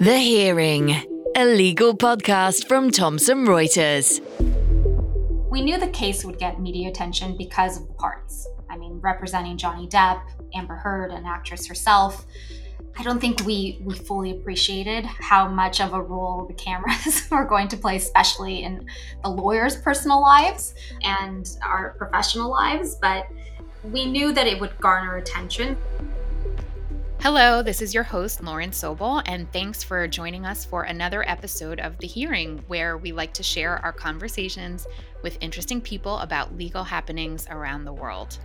The Hearing, a legal podcast from Thomson Reuters. We knew the case would get media attention because of the parties. I mean, representing Johnny Depp, Amber Heard, an actress herself. I don't think we we fully appreciated how much of a role the cameras were going to play, especially in the lawyers' personal lives and our professional lives. But we knew that it would garner attention. Hello, this is your host, Lauren Sobel, and thanks for joining us for another episode of The Hearing, where we like to share our conversations with interesting people about legal happenings around the world.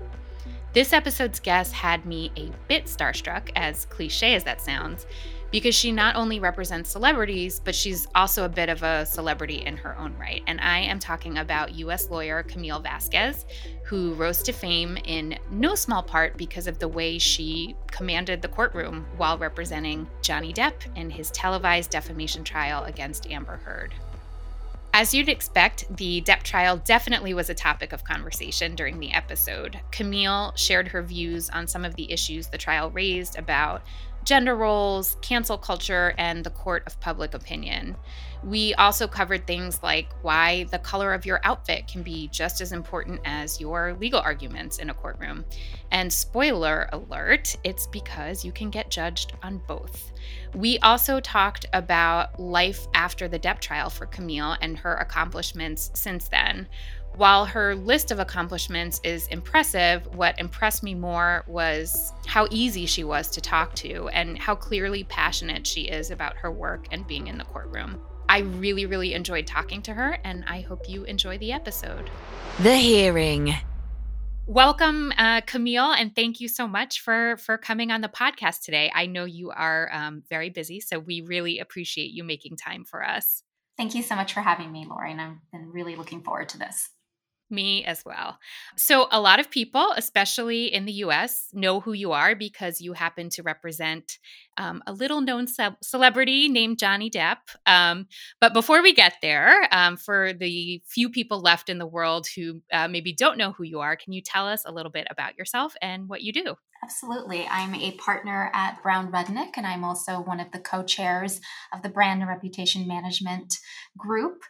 This episode's guest had me a bit starstruck, as cliche as that sounds, because she not only represents celebrities, but she's also a bit of a celebrity in her own right. And I am talking about US lawyer Camille Vasquez, who rose to fame in no small part because of the way she commanded the courtroom while representing Johnny Depp in his televised defamation trial against Amber Heard. As you'd expect, the Depp trial definitely was a topic of conversation during the episode. Camille shared her views on some of the issues the trial raised about gender roles, cancel culture, and the court of public opinion. We also covered things like why the color of your outfit can be just as important as your legal arguments in a courtroom. And spoiler alert, it's because you can get judged on both. We also talked about life after the Depp trial for Camille and her accomplishments since then. While her list of accomplishments is impressive, what impressed me more was how easy she was to talk to and how clearly passionate she is about her work and being in the courtroom. I really, really enjoyed talking to her, and I hope you enjoy the episode. The Hearing. Welcome, uh, Camille, and thank you so much for for coming on the podcast today. I know you are um, very busy, so we really appreciate you making time for us. Thank you so much for having me, Lauren. I've been really looking forward to this. Me as well. So, a lot of people, especially in the US, know who you are because you happen to represent um, a little known ce- celebrity named Johnny Depp. Um, but before we get there, um, for the few people left in the world who uh, maybe don't know who you are, can you tell us a little bit about yourself and what you do? Absolutely. I'm a partner at Brown Rudnick, and I'm also one of the co chairs of the Brand and Reputation Management Group,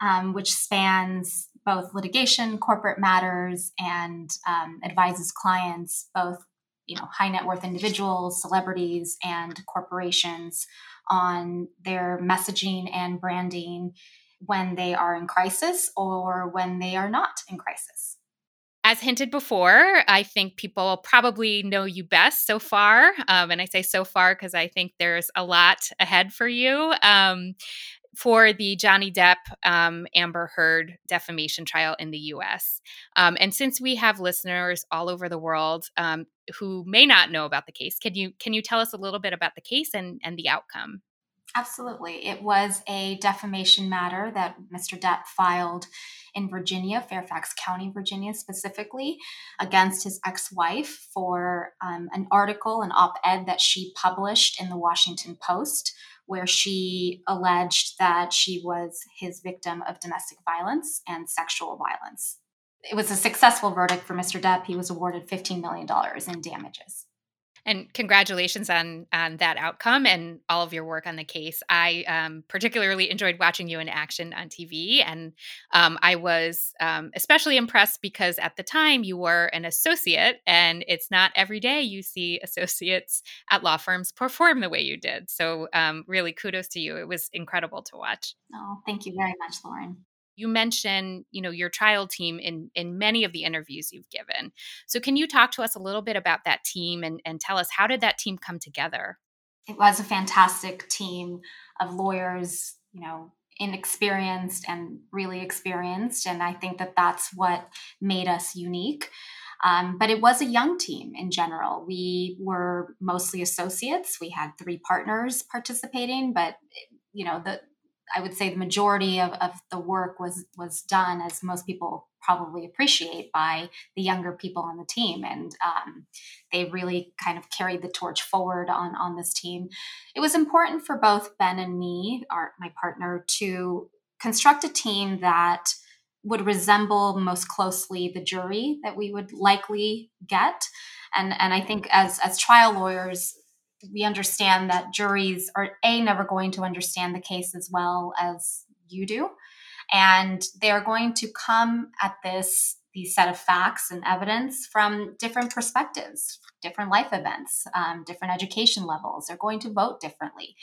um, which spans both litigation, corporate matters, and um, advises clients, both you know high net worth individuals, celebrities, and corporations on their messaging and branding when they are in crisis or when they are not in crisis. As hinted before, I think people probably know you best so far. Um, and I say so far because I think there's a lot ahead for you. Um, for the Johnny Depp um, Amber Heard defamation trial in the US. Um, and since we have listeners all over the world um, who may not know about the case, can you can you tell us a little bit about the case and, and the outcome? Absolutely. It was a defamation matter that Mr. Depp filed in Virginia, Fairfax County, Virginia specifically, against his ex wife for um, an article, an op ed that she published in the Washington Post where she alleged that she was his victim of domestic violence and sexual violence. It was a successful verdict for Mr. Depp. He was awarded $15 million in damages. And congratulations on on that outcome and all of your work on the case. I um, particularly enjoyed watching you in action on TV, and um, I was um, especially impressed because at the time you were an associate, and it's not every day you see associates at law firms perform the way you did. So, um, really, kudos to you. It was incredible to watch. Oh, thank you very much, Lauren you mention you know your trial team in in many of the interviews you've given so can you talk to us a little bit about that team and and tell us how did that team come together it was a fantastic team of lawyers you know inexperienced and really experienced and i think that that's what made us unique um, but it was a young team in general. We were mostly associates. We had three partners participating, but you know the I would say the majority of, of the work was was done, as most people probably appreciate, by the younger people on the team, and um, they really kind of carried the torch forward on on this team. It was important for both Ben and me, our my partner, to construct a team that would resemble most closely the jury that we would likely get, and and I think as as trial lawyers we understand that juries are a never going to understand the case as well as you do. And they're going to come at this these set of facts and evidence from different perspectives different life events um, different education levels. They're going to vote differently.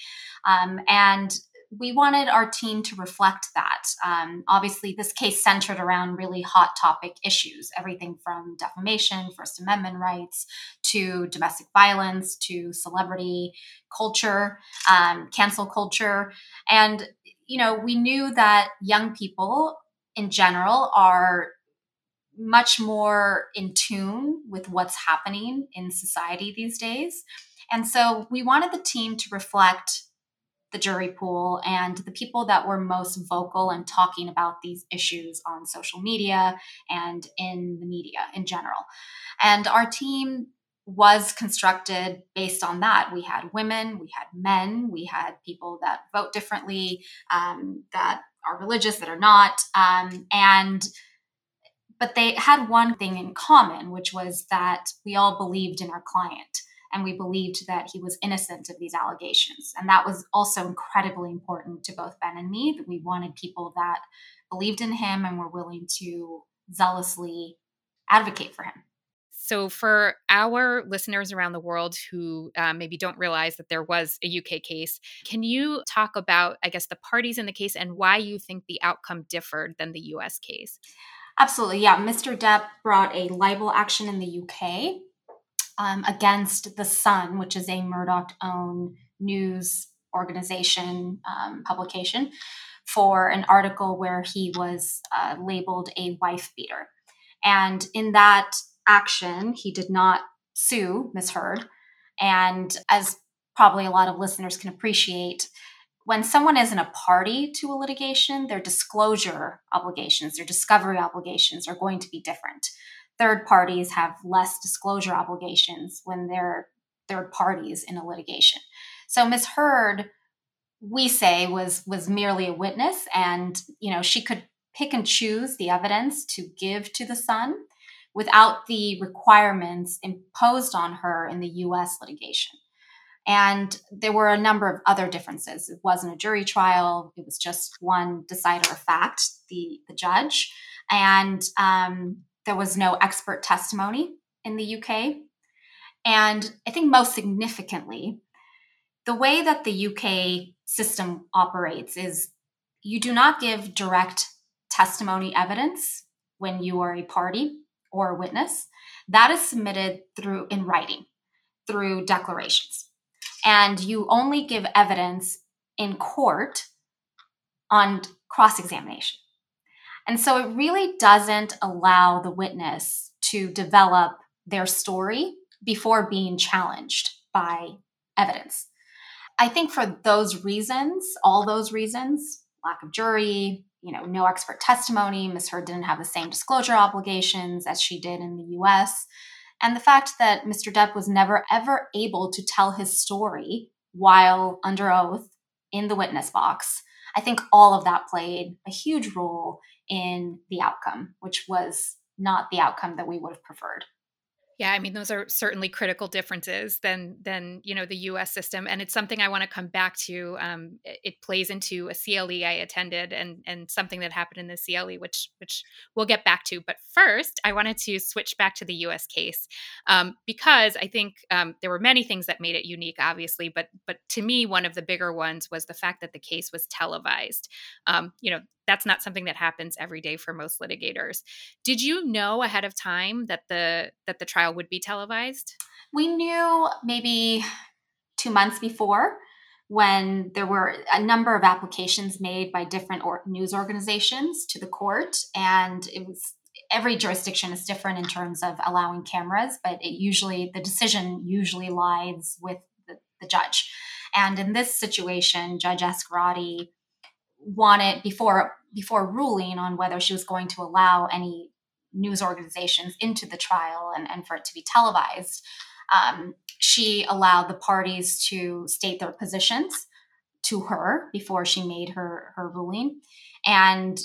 Um, and we wanted our team to reflect that. Um, obviously, this case centered around really hot topic issues everything from defamation, First Amendment rights, to domestic violence, to celebrity culture, um, cancel culture. And, you know, we knew that young people in general are much more in tune with what's happening in society these days. And so we wanted the team to reflect the jury pool and the people that were most vocal and talking about these issues on social media and in the media in general. And our team was constructed based on that. We had women, we had men, we had people that vote differently, um, that are religious, that are not, um, and but they had one thing in common, which was that we all believed in our client and we believed that he was innocent of these allegations. And that was also incredibly important to both Ben and me that we wanted people that believed in him and were willing to zealously advocate for him. So, for our listeners around the world who uh, maybe don't realize that there was a UK case, can you talk about, I guess, the parties in the case and why you think the outcome differed than the US case? Absolutely. Yeah. Mr. Depp brought a libel action in the UK um, against The Sun, which is a Murdoch owned news organization um, publication, for an article where he was uh, labeled a wife beater. And in that action, he did not sue Ms. Heard. And as probably a lot of listeners can appreciate, when someone isn't a party to a litigation, their disclosure obligations, their discovery obligations are going to be different third parties have less disclosure obligations when they're third parties in a litigation. So Ms. Heard, we say was was merely a witness, and you know she could pick and choose the evidence to give to the Sun without the requirements imposed on her in the U.S. litigation. And there were a number of other differences. It wasn't a jury trial; it was just one decider of fact, the the judge, and um, there was no expert testimony in the UK. And I think most significantly, the way that the UK system operates is you do not give direct testimony evidence when you are a party or a witness. That is submitted through in writing, through declarations. And you only give evidence in court on cross examination. And so it really doesn't allow the witness to develop their story before being challenged by evidence. I think for those reasons, all those reasons, lack of jury, you know, no expert testimony, Ms. Heard didn't have the same disclosure obligations as she did in the US, and the fact that Mr. Depp was never ever able to tell his story while under oath in the witness box, I think all of that played a huge role in the outcome, which was not the outcome that we would have preferred. Yeah, I mean those are certainly critical differences than than you know the U.S. system, and it's something I want to come back to. Um, it, plays into a CLE I attended, and and something that happened in the CLE, which which we'll get back to. But first, I wanted to switch back to the U.S. case um, because I think um, there were many things that made it unique, obviously, but but to me, one of the bigger ones was the fact that the case was televised. Um, you know, that's not something that happens every day for most litigators. Did you know ahead of time that the that the trial would be televised? We knew maybe 2 months before when there were a number of applications made by different or- news organizations to the court and it was every jurisdiction is different in terms of allowing cameras but it usually the decision usually lies with the, the judge and in this situation judge Azcarate wanted before before ruling on whether she was going to allow any news organizations into the trial and, and for it to be televised. Um, she allowed the parties to state their positions to her before she made her her ruling. And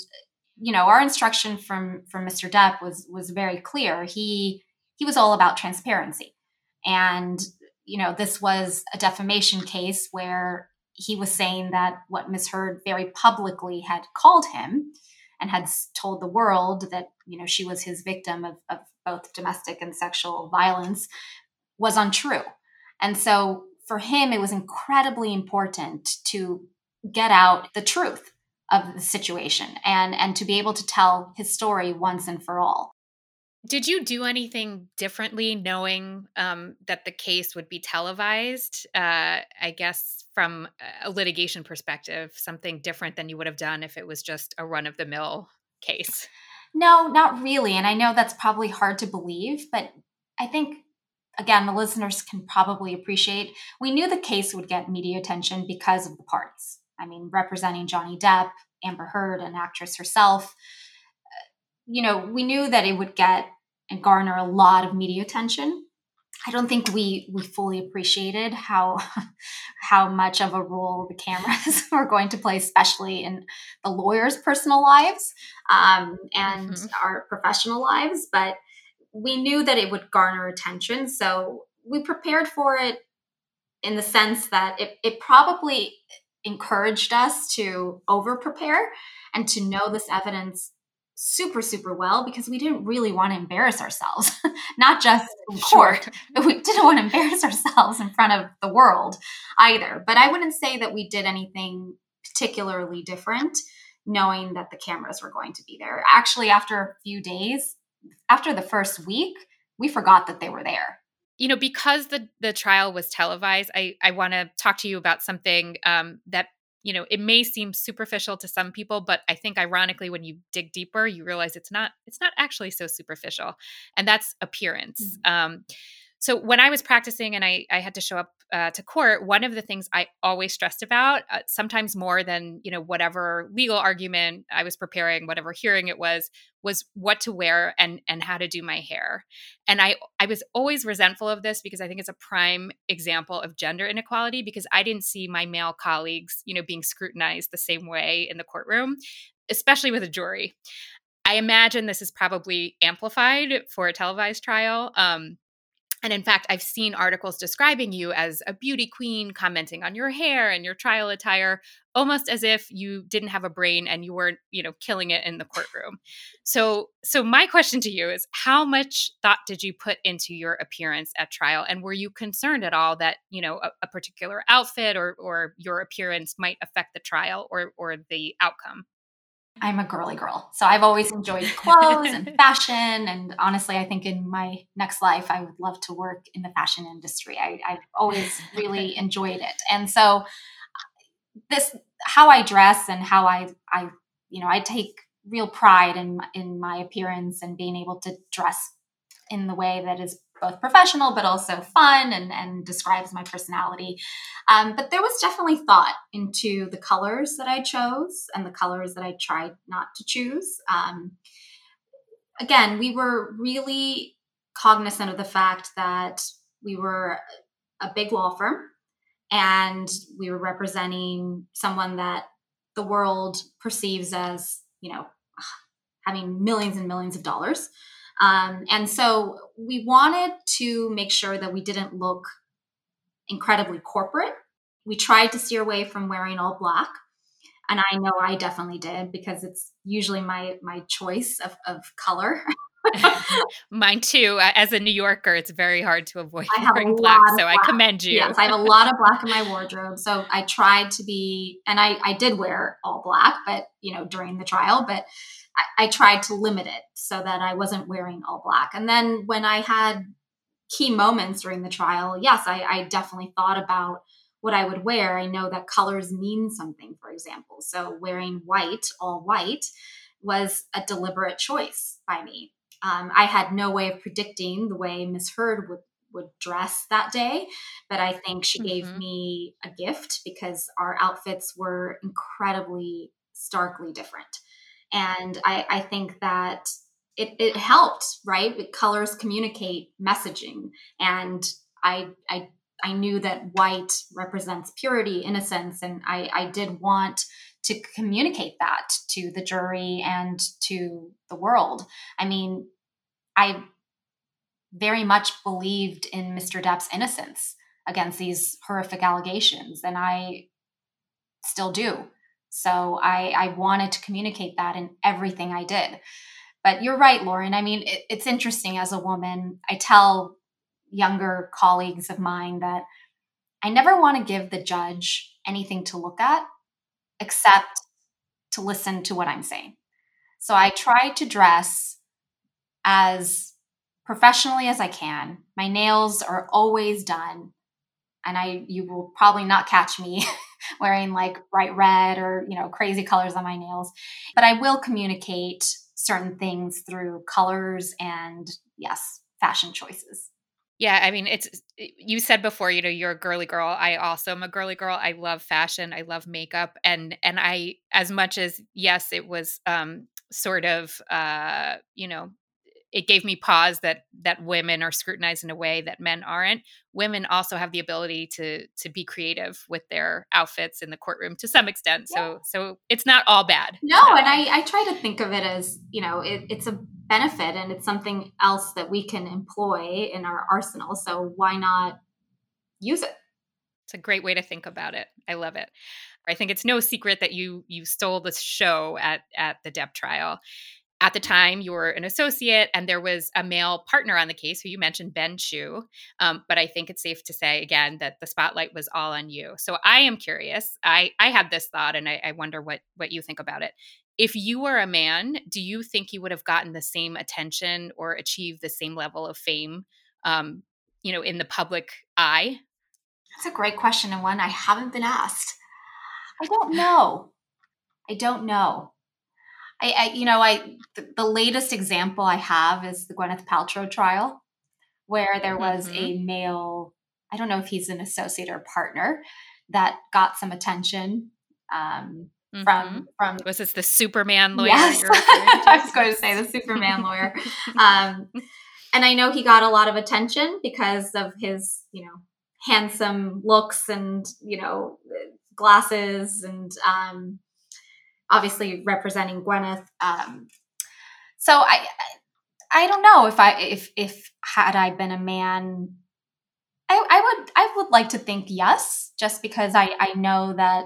you know our instruction from from mr depp was was very clear. He he was all about transparency. And you know, this was a defamation case where he was saying that what Ms. Heard very publicly had called him and had told the world that, you know, she was his victim of, of both domestic and sexual violence was untrue. And so for him, it was incredibly important to get out the truth of the situation and and to be able to tell his story once and for all did you do anything differently knowing um, that the case would be televised? Uh, i guess from a litigation perspective something different than you would have done if it was just a run-of-the-mill case? No not really and i know that's probably hard to believe but i think again the listeners can probably appreciate we knew the case would get media attention because of the parties I mean, representing Johnny Depp, Amber Heard, an actress herself, you know, we knew that it would get and garner a lot of media attention. I don't think we we fully appreciated how how much of a role the cameras were going to play, especially in the lawyers' personal lives um, and mm-hmm. our professional lives. But we knew that it would garner attention, so we prepared for it in the sense that it, it probably encouraged us to over prepare and to know this evidence super super well because we didn't really want to embarrass ourselves. Not just in court sure. but we didn't want to embarrass ourselves in front of the world either. But i wouldn't say that we did anything particularly different knowing that the cameras were going to be there. Actually after a few days after the first week we forgot that they were there. You know because the the trial was televised i i want to talk to you about something um, that you know it may seem superficial to some people but i think ironically when you dig deeper you realize it's not it's not actually so superficial and that's appearance mm-hmm. um, so when I was practicing and I, I had to show up uh, to court, one of the things I always stressed about, uh, sometimes more than you know whatever legal argument I was preparing, whatever hearing it was, was what to wear and and how to do my hair. And I I was always resentful of this because I think it's a prime example of gender inequality because I didn't see my male colleagues you know being scrutinized the same way in the courtroom, especially with a jury. I imagine this is probably amplified for a televised trial. Um, and in fact, I've seen articles describing you as a beauty queen, commenting on your hair and your trial attire, almost as if you didn't have a brain and you weren't, you know, killing it in the courtroom. So, so my question to you is, how much thought did you put into your appearance at trial, and were you concerned at all that you know a, a particular outfit or or your appearance might affect the trial or or the outcome? I'm a girly girl. So I've always enjoyed clothes and fashion. And honestly, I think in my next life, I would love to work in the fashion industry. I, have always really enjoyed it. And so uh, this, how I dress and how I, I, you know, I take real pride in, in my appearance and being able to dress in the way that is both professional but also fun and, and describes my personality. Um, but there was definitely thought into the colors that I chose and the colors that I tried not to choose. Um, again, we were really cognizant of the fact that we were a big law firm and we were representing someone that the world perceives as, you know, having millions and millions of dollars. Um, and so we wanted to make sure that we didn't look incredibly corporate. We tried to steer away from wearing all black. And I know I definitely did because it's usually my my choice of, of color. Mine too. As a New Yorker, it's very hard to avoid wearing black. So black. I commend you. Yes, I have a lot of black in my wardrobe. So I tried to be, and I, I did wear all black, but you know, during the trial, but I, I tried to limit it so that I wasn't wearing all black. And then when I had key moments during the trial, yes, I, I definitely thought about what I would wear. I know that colors mean something, for example. So wearing white, all white, was a deliberate choice by me. Um, I had no way of predicting the way Miss Heard would would dress that day, but I think she mm-hmm. gave me a gift because our outfits were incredibly starkly different. And I, I think that it, it helped, right? colors communicate messaging. And I, I, I knew that white represents purity, innocence, and I, I did want to communicate that to the jury and to the world. I mean, I very much believed in Mr. Depp's innocence against these horrific allegations, and I still do. So I, I wanted to communicate that in everything I did. But you're right, Lauren. I mean, it, it's interesting as a woman. I tell younger colleagues of mine that I never want to give the judge anything to look at except to listen to what I'm saying. So I try to dress as professionally as I can. My nails are always done. And I you will probably not catch me wearing like bright red or, you know, crazy colors on my nails, but I will communicate certain things through colors and yes, fashion choices. Yeah, I mean, it's you said before, you know, you're a girly girl. I also am a girly girl. I love fashion. I love makeup, and and I, as much as yes, it was um, sort of, uh, you know, it gave me pause that that women are scrutinized in a way that men aren't. Women also have the ability to to be creative with their outfits in the courtroom to some extent yeah. so so it's not all bad no and i i try to think of it as you know it, it's a benefit and it's something else that we can employ in our arsenal so why not use it? It's a great way to think about it. I love it. I think it's no secret that you you stole the show at at the depp trial at the time you were an associate and there was a male partner on the case who you mentioned Ben Chew um, but i think it's safe to say again that the spotlight was all on you. So i am curious i i had this thought and i, I wonder what what you think about it. If you were a man do you think you would have gotten the same attention or achieved the same level of fame um, you know in the public eye? That's a great question and one i haven't been asked. I don't know. I don't know I, I you know, I the, the, latest example I have is the Gwyneth Paltrow trial, where there was mm-hmm. a male. I don't know if he's an associate or partner that got some attention um, mm-hmm. from from. Was this the Superman lawyer? Yes, I was going to say the Superman lawyer. Um, and I know he got a lot of attention because of his, you know, handsome looks and you know glasses and um, obviously representing Gwyneth. Um, so I, I don't know if I if if had I been a man, I, I would I would like to think yes, just because I I know that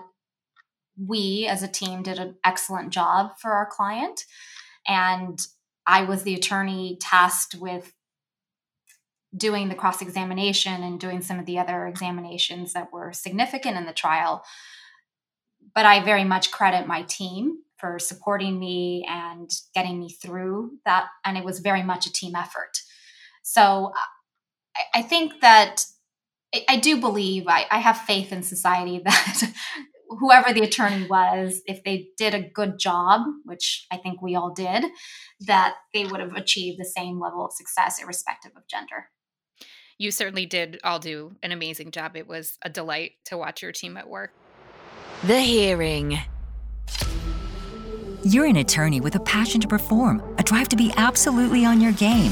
we as a team did an excellent job for our client, and I was the attorney tasked with doing the cross examination and doing some of the other examinations that were significant in the trial but I very much credit my team for supporting me and getting me through that. And it was very much a team effort. So I, I think that I, I do believe, I, I have faith in society that whoever the attorney was, if they did a good job, which I think we all did, that they would have achieved the same level of success irrespective of gender. You certainly did all do an amazing job. It was a delight to watch your team at work. The Hearing. You're an attorney with a passion to perform, a drive to be absolutely on your game.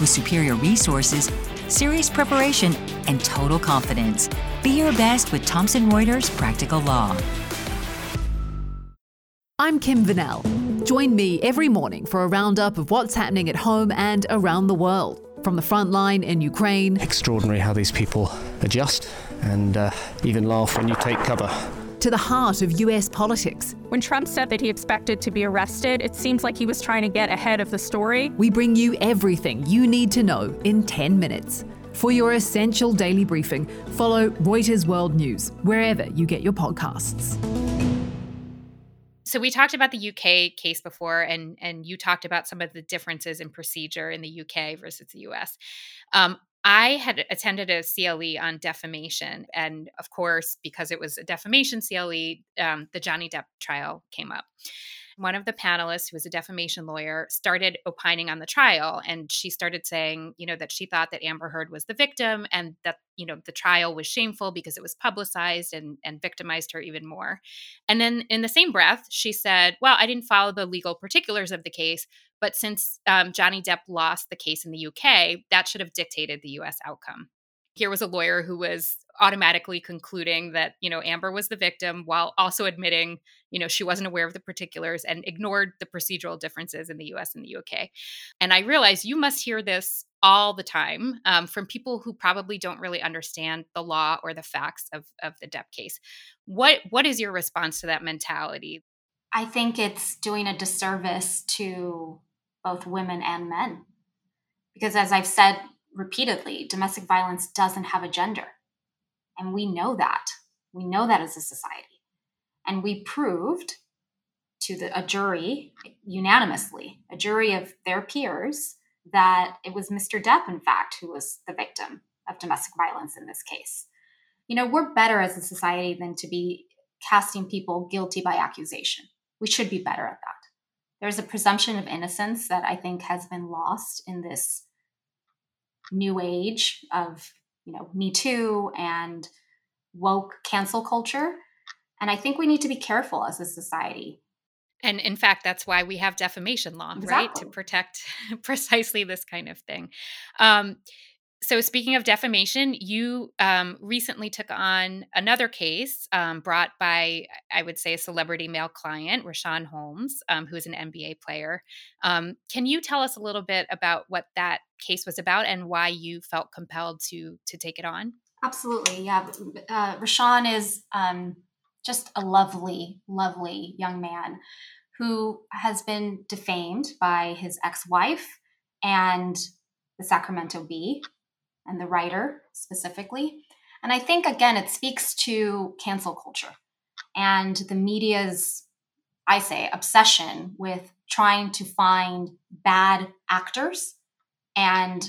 With superior resources, serious preparation, and total confidence. Be your best with Thomson Reuters Practical Law. I'm Kim Vanell. Join me every morning for a roundup of what's happening at home and around the world. From the front line in Ukraine. Extraordinary how these people adjust and uh, even laugh when you take cover to the heart of US politics. When Trump said that he expected to be arrested, it seems like he was trying to get ahead of the story. We bring you everything you need to know in 10 minutes. For your essential daily briefing, follow Reuters World News wherever you get your podcasts. So we talked about the UK case before, and and you talked about some of the differences in procedure in the UK versus the US. Um, I had attended a CLE on defamation. And of course, because it was a defamation CLE, um, the Johnny Depp trial came up. One of the panelists, who was a defamation lawyer, started opining on the trial. And she started saying, you know, that she thought that Amber Heard was the victim and that, you know, the trial was shameful because it was publicized and, and victimized her even more. And then in the same breath, she said, well, I didn't follow the legal particulars of the case, but since um, Johnny Depp lost the case in the UK, that should have dictated the US outcome. Here was a lawyer who was automatically concluding that, you know, Amber was the victim while also admitting, you know, she wasn't aware of the particulars and ignored the procedural differences in the US and the UK. And I realized you must hear this all the time um, from people who probably don't really understand the law or the facts of, of the Depp case. What what is your response to that mentality? I think it's doing a disservice to both women and men. Because as I've said repeatedly, domestic violence doesn't have a gender. And we know that. We know that as a society. And we proved to the, a jury unanimously, a jury of their peers, that it was Mr. Depp, in fact, who was the victim of domestic violence in this case. You know, we're better as a society than to be casting people guilty by accusation. We should be better at that. There's a presumption of innocence that I think has been lost in this new age of, you know, Me Too and woke cancel culture. And I think we need to be careful as a society and in fact, that's why we have defamation law, exactly. right? To protect precisely this kind of thing. Um, so, speaking of defamation, you um, recently took on another case um, brought by, I would say, a celebrity male client, Richaun Holmes, um, who is an NBA player. Um, can you tell us a little bit about what that case was about and why you felt compelled to to take it on? Absolutely, yeah. Uh, Richaun is um, just a lovely, lovely young man who has been defamed by his ex wife and the Sacramento Bee and the writer specifically. And I think, again, it speaks to cancel culture and the media's, I say, obsession with trying to find bad actors and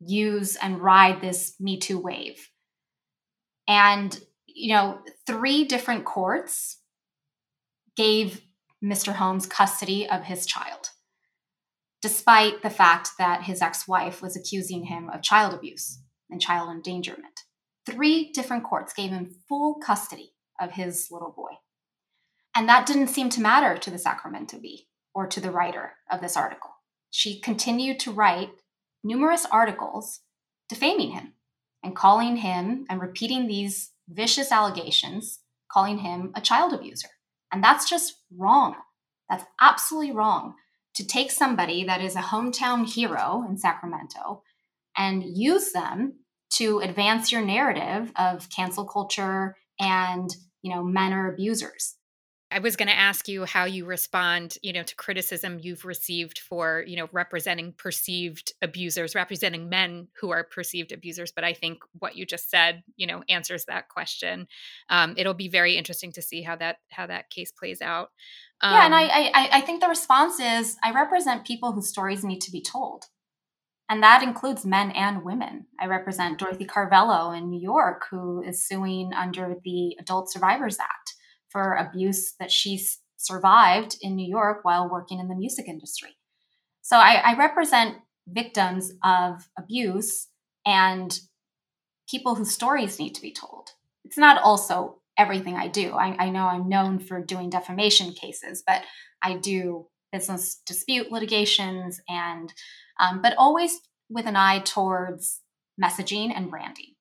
use and ride this Me Too wave. And you know, three different courts gave Mr. Holmes custody of his child, despite the fact that his ex wife was accusing him of child abuse and child endangerment. Three different courts gave him full custody of his little boy. And that didn't seem to matter to the Sacramento Bee or to the writer of this article. She continued to write numerous articles defaming him and calling him and repeating these vicious allegations, calling him a child abuser. And that's just wrong. That's absolutely wrong to take somebody that is a hometown hero in Sacramento and use them to advance your narrative of cancel culture and, you know, men are abusers. I was going to ask you how you respond, you know, to criticism you've received for, you know, representing perceived abusers, representing men who are perceived abusers. But I think what you just said, you know, answers that question. Um, it'll be very interesting to see how that how that case plays out. Um, yeah, and I, I I think the response is I represent people whose stories need to be told. And that includes men and women. I represent Dorothy Carvello in New York, who is suing under the Adult Survivors Act for abuse that she survived in New York while working in the music industry. So I, I represent victims of abuse and people whose stories need to be told. It's not also everything I do. I, I, know I'm known for doing defamation cases, but I do business dispute litigations and, um, but always with an eye towards messaging and branding.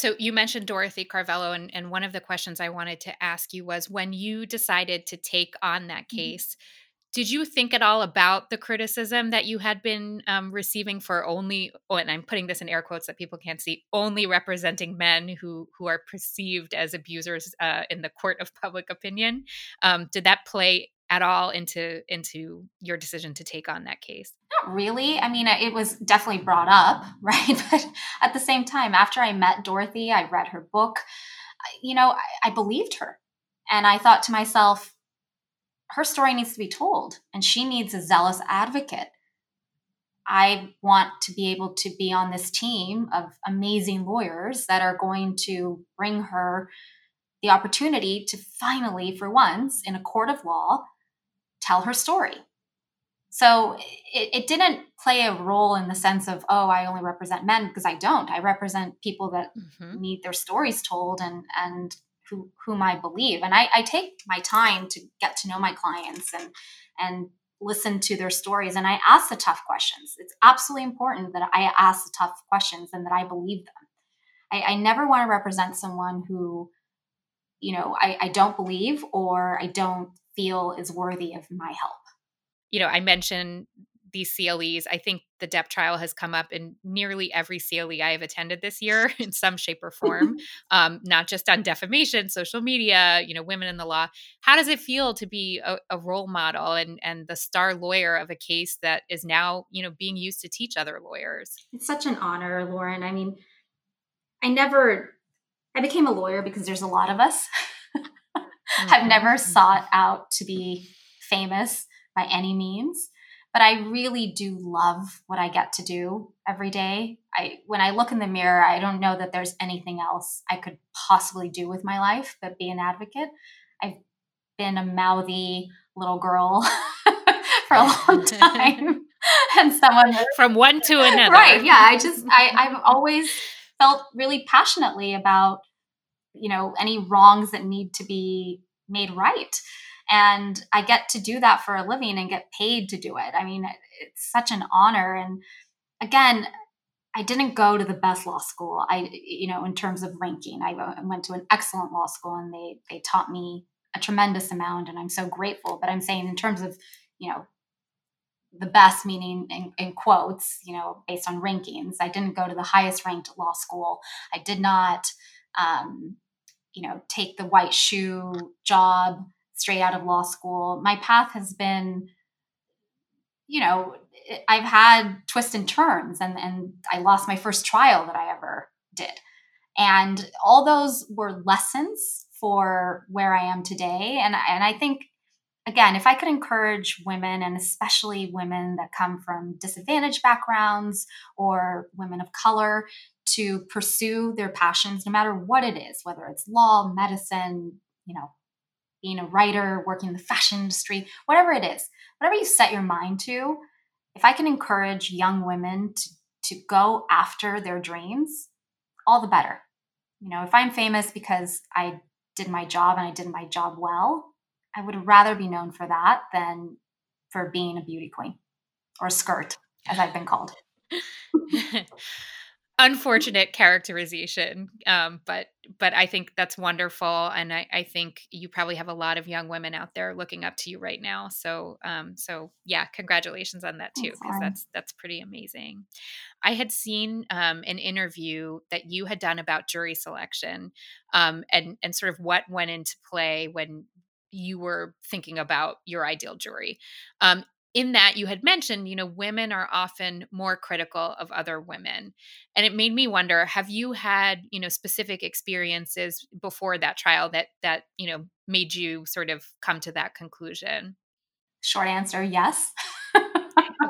So you mentioned Dorothy Carvello, and, and one of the questions I wanted to ask you was when you decided to take on that mm-hmm. case, mm-hmm. did you think at all about the criticism that you had been um, receiving for only, oh, and I'm putting this in air quotes that people can't see, only representing men who who are perceived as abusers uh, in the court of public opinion? Um, did that play at all into into your decision to take on that case? Not really. I mean, it was definitely brought up, right? But at the same time, after I met Dorothy, I read her book. You know, I, I believed her, and I thought to myself, her story needs to be told, and she needs a zealous advocate. I want to be able to be on this team of amazing lawyers that are going to bring her the opportunity to finally, for once, in a court of law, tell her story. So it, it, didn't play a role in the sense of, oh, I only represent men because I don't. I represent people that mm-hmm. need their stories told and and who, whom I believe. And I, I take my time to get to know my clients and and listen to their stories and I ask the tough questions. It's absolutely important that I ask the tough questions and that I believe them. I, I never want to represent someone who, you know, I, I don't believe or I don't feel is worthy of my help. You know, I mentioned these CLEs. I think the Depp trial has come up in nearly every CLE I have attended this year in some shape or form, um, not just on defamation, social media, you know, women in the law. How does it feel to be a, a role model and and the star lawyer of a case that is now, you know, being used to teach other lawyers? It's such an honor, Lauren. I mean, I never I became a lawyer because there's a lot of us. mm-hmm. I've never sought out to be famous by any means, but I really do love what I get to do every day. I when I look in the mirror, I don't know that there's anything else I could possibly do with my life but be an advocate. I've been a mouthy little girl for a long time. and someone from one to another. Right. Yeah. I just I, I've always felt really passionately about you know any wrongs that need to be made right. And i get to do that for a living and get paid to do it. I mean it's such an honor. And again i didn't go to the best law school. I you know in terms of ranking i went to an excellent law school and they they taught me a tremendous amount and i'm so grateful. But i'm saying in terms of you know the best meaning in, in, quotes you know based on rankings i didn't go to the highest ranked law school. I did not um, you know take the white shoe job straight out of law school. My path has been you know i've had twists and turns and and i lost my first trial that i ever did. And all those were lessons for where i am today. And and i think again, if I could encourage women, and especially women that come from disadvantaged backgrounds or women of color, to pursue their passions, no matter what it is, whether it's law, medicine, you know, being a writer, working in the fashion industry, whatever it is, whatever you set your mind to, if I can encourage young women to, to go after their dreams, all the better. You know, if I'm famous because I did my job and I did my job well, I would rather be known for that than for being a beauty queen or a skirt, as I've been called. Unfortunate characterization, um, but but I think that's wonderful, and I, I think you probably have a lot of young women out there looking up to you right now. So um, so yeah, congratulations on that too, because that's that's pretty amazing. I had seen um, an interview that you had done about jury selection, um, and and sort of what went into play when you were thinking about your ideal jury. In that you had mentioned, you know, women are often more critical of other women. And it made me wonder, have you had, you know, specific experiences before that trial that that, you know, made you sort of come to that conclusion? Short answer, yes.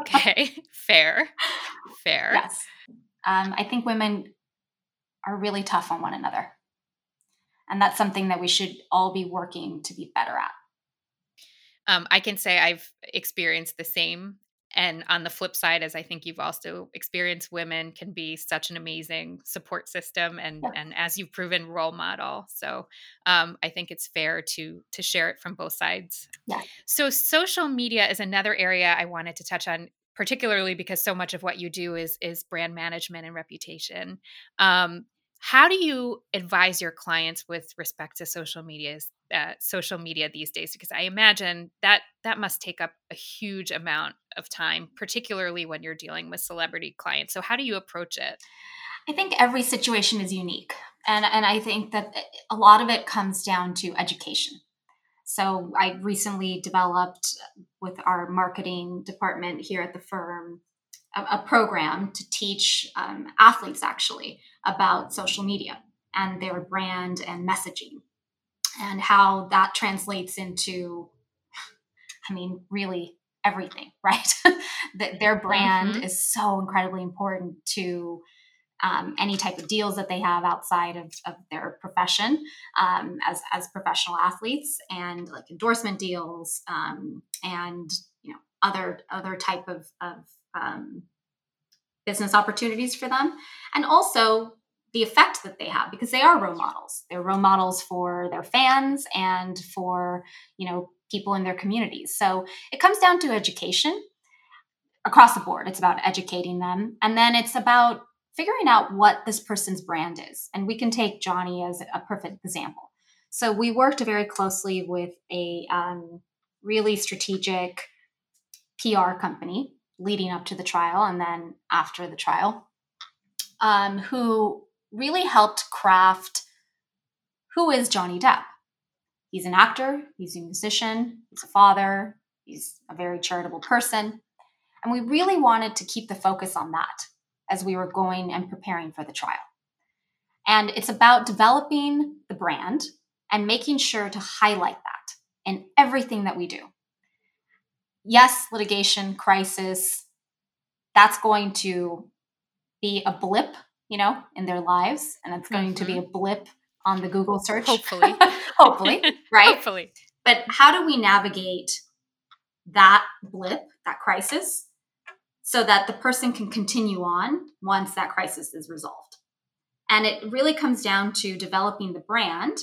okay. Fair. Fair. Yes. Um, I think women are really tough on one another. And that's something that we should all be working to be better at. Um, I can say I've experienced the same. And on the flip side, as I think you've also experienced, women can be such an amazing support system, and yeah. and as you've proven, role model. So um, I think it's fair to to share it from both sides. Yeah. So social media is another area I wanted to touch on, particularly because so much of what you do is is brand management and reputation. Um, how do you advise your clients with respect to social media's uh, social media these days? Because i imagine that that must take up a huge amount of time particularly when you're dealing with celebrity clients. So how do you approach it? I think every situation is unique and and i think that eh, a lot of it comes down to education. So i recently developed with our marketing department here at the firm a, a program to teach um, athletes actually about social media and their brand and messaging and how that translates into i mean really everything right that their brand mm-hmm. is so incredibly important to um, any type of deals that they have outside of, of their profession um, as, as professional athletes and like endorsement deals um, and you know other other type of, of um, business opportunities for them and also the effect that they have because they are role models. They're role models for their fans and for you know people in their communities. So it comes down to education across the board. It's about educating them and then it's about figuring out what this person's brand is. And we can take johnny as a perfect example. So we worked very closely with a um, really strategic pr company leading up to the trial and then after the trial, um, who really helped craft who is Johnny Depp. He's an actor, he's a musician, he's a father, he's a very charitable person. And we really wanted to keep the focus on that as we were going and preparing for the trial. And it's about developing the brand and making sure to highlight that in everything that we do. Yes, litigation, crisis, that's going to be a blip, you know, in their lives. And it's going mm-hmm. to be mm-hmm. a blip on the Google search. Hopefully. Hopefully, right? Hopefully. But how do we navigate that blip, that crisis, so that the person can continue on once that crisis is resolved? And it really comes down to developing the brand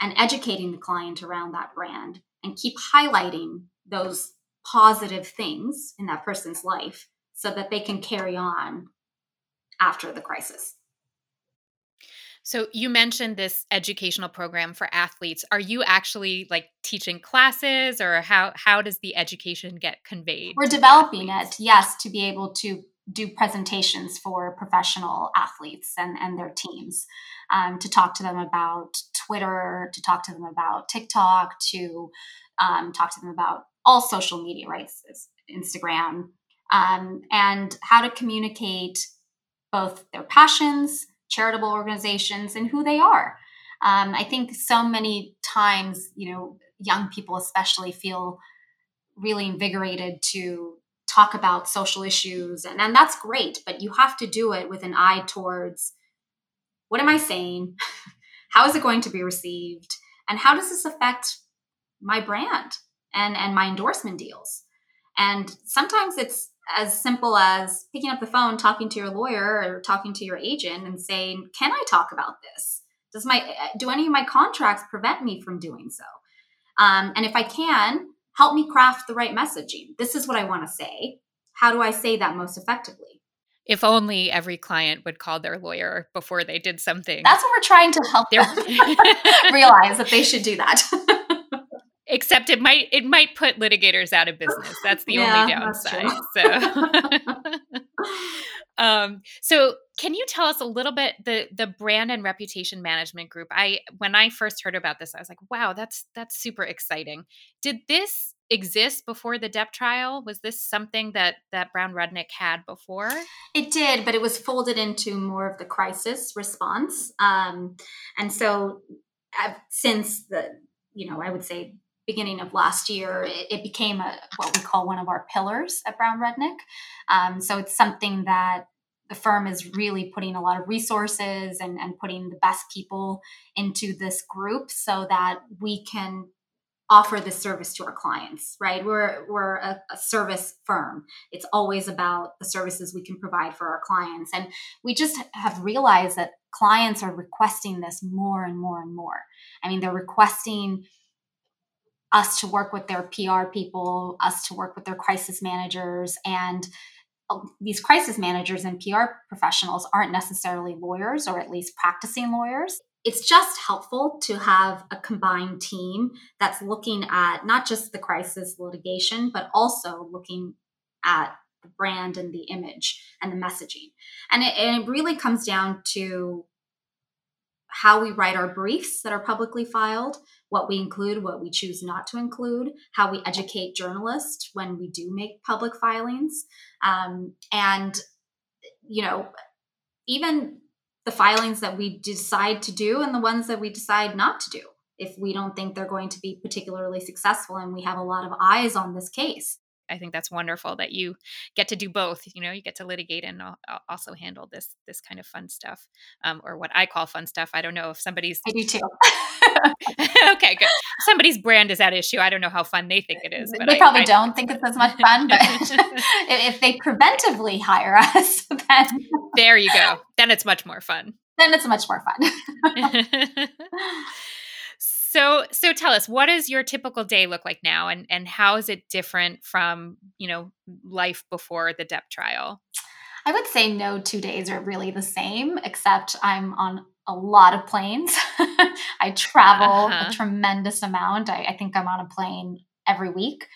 and educating the client around that brand and keep highlighting those positive things in that person's life so that they can carry on after the crisis. So you mentioned this educational program for athletes. Are you actually like teaching classes or how how does the education get conveyed? We're developing it, yes, to be able to do presentations for professional athletes and, and their teams um, to talk to them about Twitter, to talk to them about TikTok, to um, talk to them about all social media, right? Instagram, um, and how to communicate both their passions, charitable organizations, and who they are. Um, I think so many times, you know, young people especially feel really invigorated to talk about social issues, and, and that's great, but you have to do it with an eye towards what am I saying? how is it going to be received? And how does this affect my brand and, and my endorsement deals? And sometimes it's as simple as picking up the phone, talking to your lawyer or talking to your agent and saying, "Can I talk about this? Does my do any of my contracts prevent me from doing so? Um, and if I can, help me craft the right messaging. This is what I want to say. How do I say that most effectively?" If only every client would call their lawyer before they did something. That's what we're trying to help them realize that they should do that. Except it might it might put litigators out of business that's the yeah, only downside so um so can you tell us a little bit the the brand and reputation management group i when i first heard about this i was like wow that's that's super exciting did this exist before the Depp trial? Was this something that that Brown Rudnick had before? It did, but it was folded into more of the crisis response. Um, and so, uh, since the you know, I would say beginning of last year, it, it, became a, what we call one of our pillars at Brown Rudnick. Um, so it's something that the firm is really putting a lot of resources and, and putting the best people into this group so that we can offer this service to our clients right? We're we're a, a, service firm. It's always about the services we can provide for our clients. And we just have realized that clients are requesting this more and more and more. I mean they're requesting us to work with their PR people, us to work with their crisis managers. And uh, these crisis managers and PR professionals aren't necessarily lawyers or at least practicing lawyers. It's just helpful to have a combined team that's looking at not just the crisis litigation, but also looking at the brand and the image and the messaging. And it, and it really comes down to how we write our briefs that are publicly filed, what we include, what we choose not to include, how we educate journalists when we do make public filings, um, and you know, even the filings that we decide to do and the ones that we decide not to do if we don't think they're going to be particularly successful and we have a lot of eyes on this case. I think that's wonderful that you get to do both. You know, you get to litigate and also handle this this kind of fun stuff, um, or what I call fun stuff. I don't know if somebody's. I do too. okay, good. Somebody's brand is at issue. I don't know how fun they think it is. But they I, probably I, don't think it's as much fun. But if they preventively hire us, then there you go. Then it's much more fun. Then it's much more fun. So so tell us what does your typical day look like now and and how is it different from, you know, life before the Depp trial? I would say no two days are really the same except I'm on a lot of planes. I travel uh-huh. a tremendous amount. I, I, think I'm on a plane every week.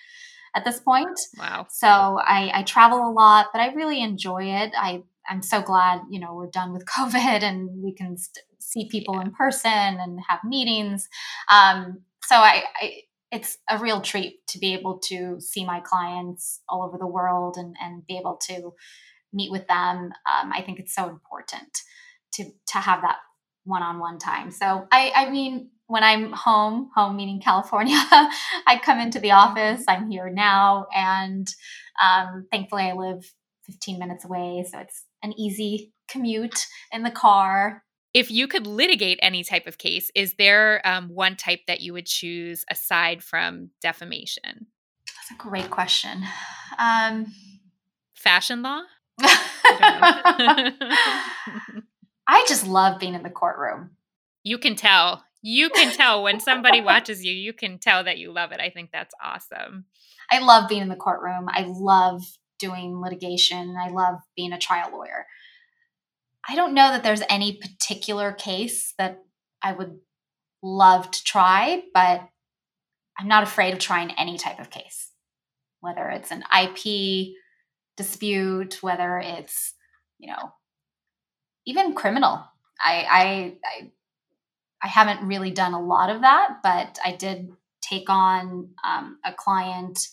at this point. Wow. So I, I travel a lot, but I really enjoy it. I I'm so glad you know we're done with COVID and we can st- see people in person and have meetings. Um, so I, I it's a real treat to be able to see my clients all over the world and, and be able to meet with them. Um, I think it's so important to to have that one-on-one time. So I I mean when I'm home, home meaning California, I come into the office. I'm here now, and um, thankfully I live 15 minutes away, so it's an easy commute in the car. If you could litigate any type of case, is there um, one type that you would choose aside from defamation? That's a great question. Um, Fashion law? I just love being in the courtroom. You can tell. You can tell when somebody watches you, you can tell that you love it. I think that's awesome. I love being in the courtroom. I love doing litigation. I love being a trial lawyer. I don't know that there's any particular case that I would love to try, but I'm not afraid of trying any type of case, whether it's an IP dispute, whether it's, you know, even criminal. I, I, I, I haven't really done a lot of that, but I did take on um, a client,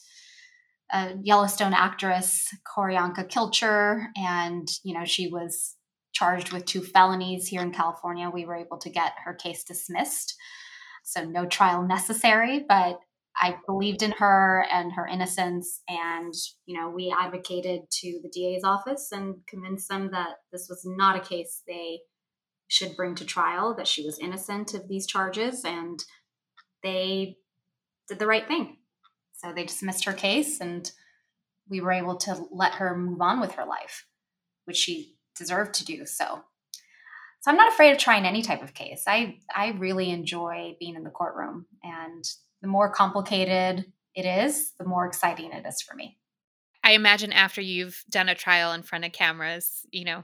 a Yellowstone actress, Q'orianka Kilcher, and you know she was charged with two felonies here in California. We were able to get her case dismissed, so no trial necessary. But I believed in her and her innocence, and you know we advocated to the DA's office and convinced them that this was not a case they should bring to trial, that she was innocent of these charges, and they did the right thing. So they dismissed her case, and we were able to let her move on with her life, which she deserved to do. So, so I'm not afraid of trying any type of case. I I really enjoy being in the courtroom, and the more complicated it is, the more exciting it is for me. I imagine after you've done a trial in front of cameras, you know,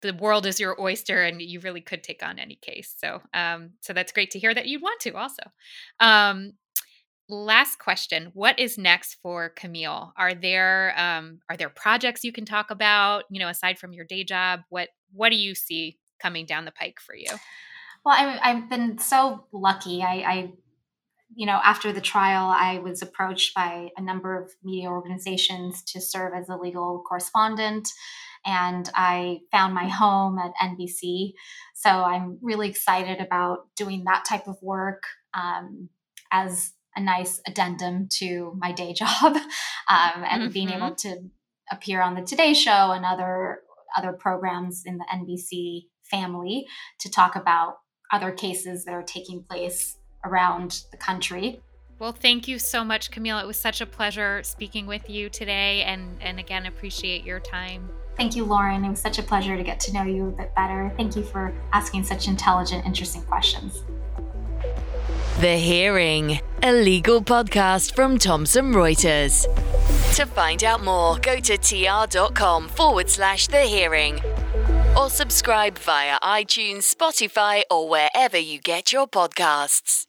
the world is your oyster and you really could take on any case. So, um, so that's great to hear that you'd want to also. Um, last question what is next for camille? Are there um, are there projects you can talk about you know aside from your day job? What what do you see coming down the pike for you? Well I, i've been so lucky. I, I you know after the trial i was approached by a number of media organizations to serve as a legal correspondent and i found my home at nbc so i'm really excited about doing that type of work um, as a nice addendum to my day job um, and mm-hmm. being able to appear on the Today Show and other other programs in the NBC family to talk about other cases that are taking place around the country. Well, thank you so much, Camille. It was such a pleasure speaking with you today, and and again appreciate your time. Thank you, Lauren. It was such a pleasure to get to know you a bit better. Thank you for asking such intelligent, interesting questions. The Hearing, a legal podcast from Thomson Reuters. To find out more, go to tr.com forward slash the hearing or subscribe via iTunes, Spotify, or wherever you get your podcasts.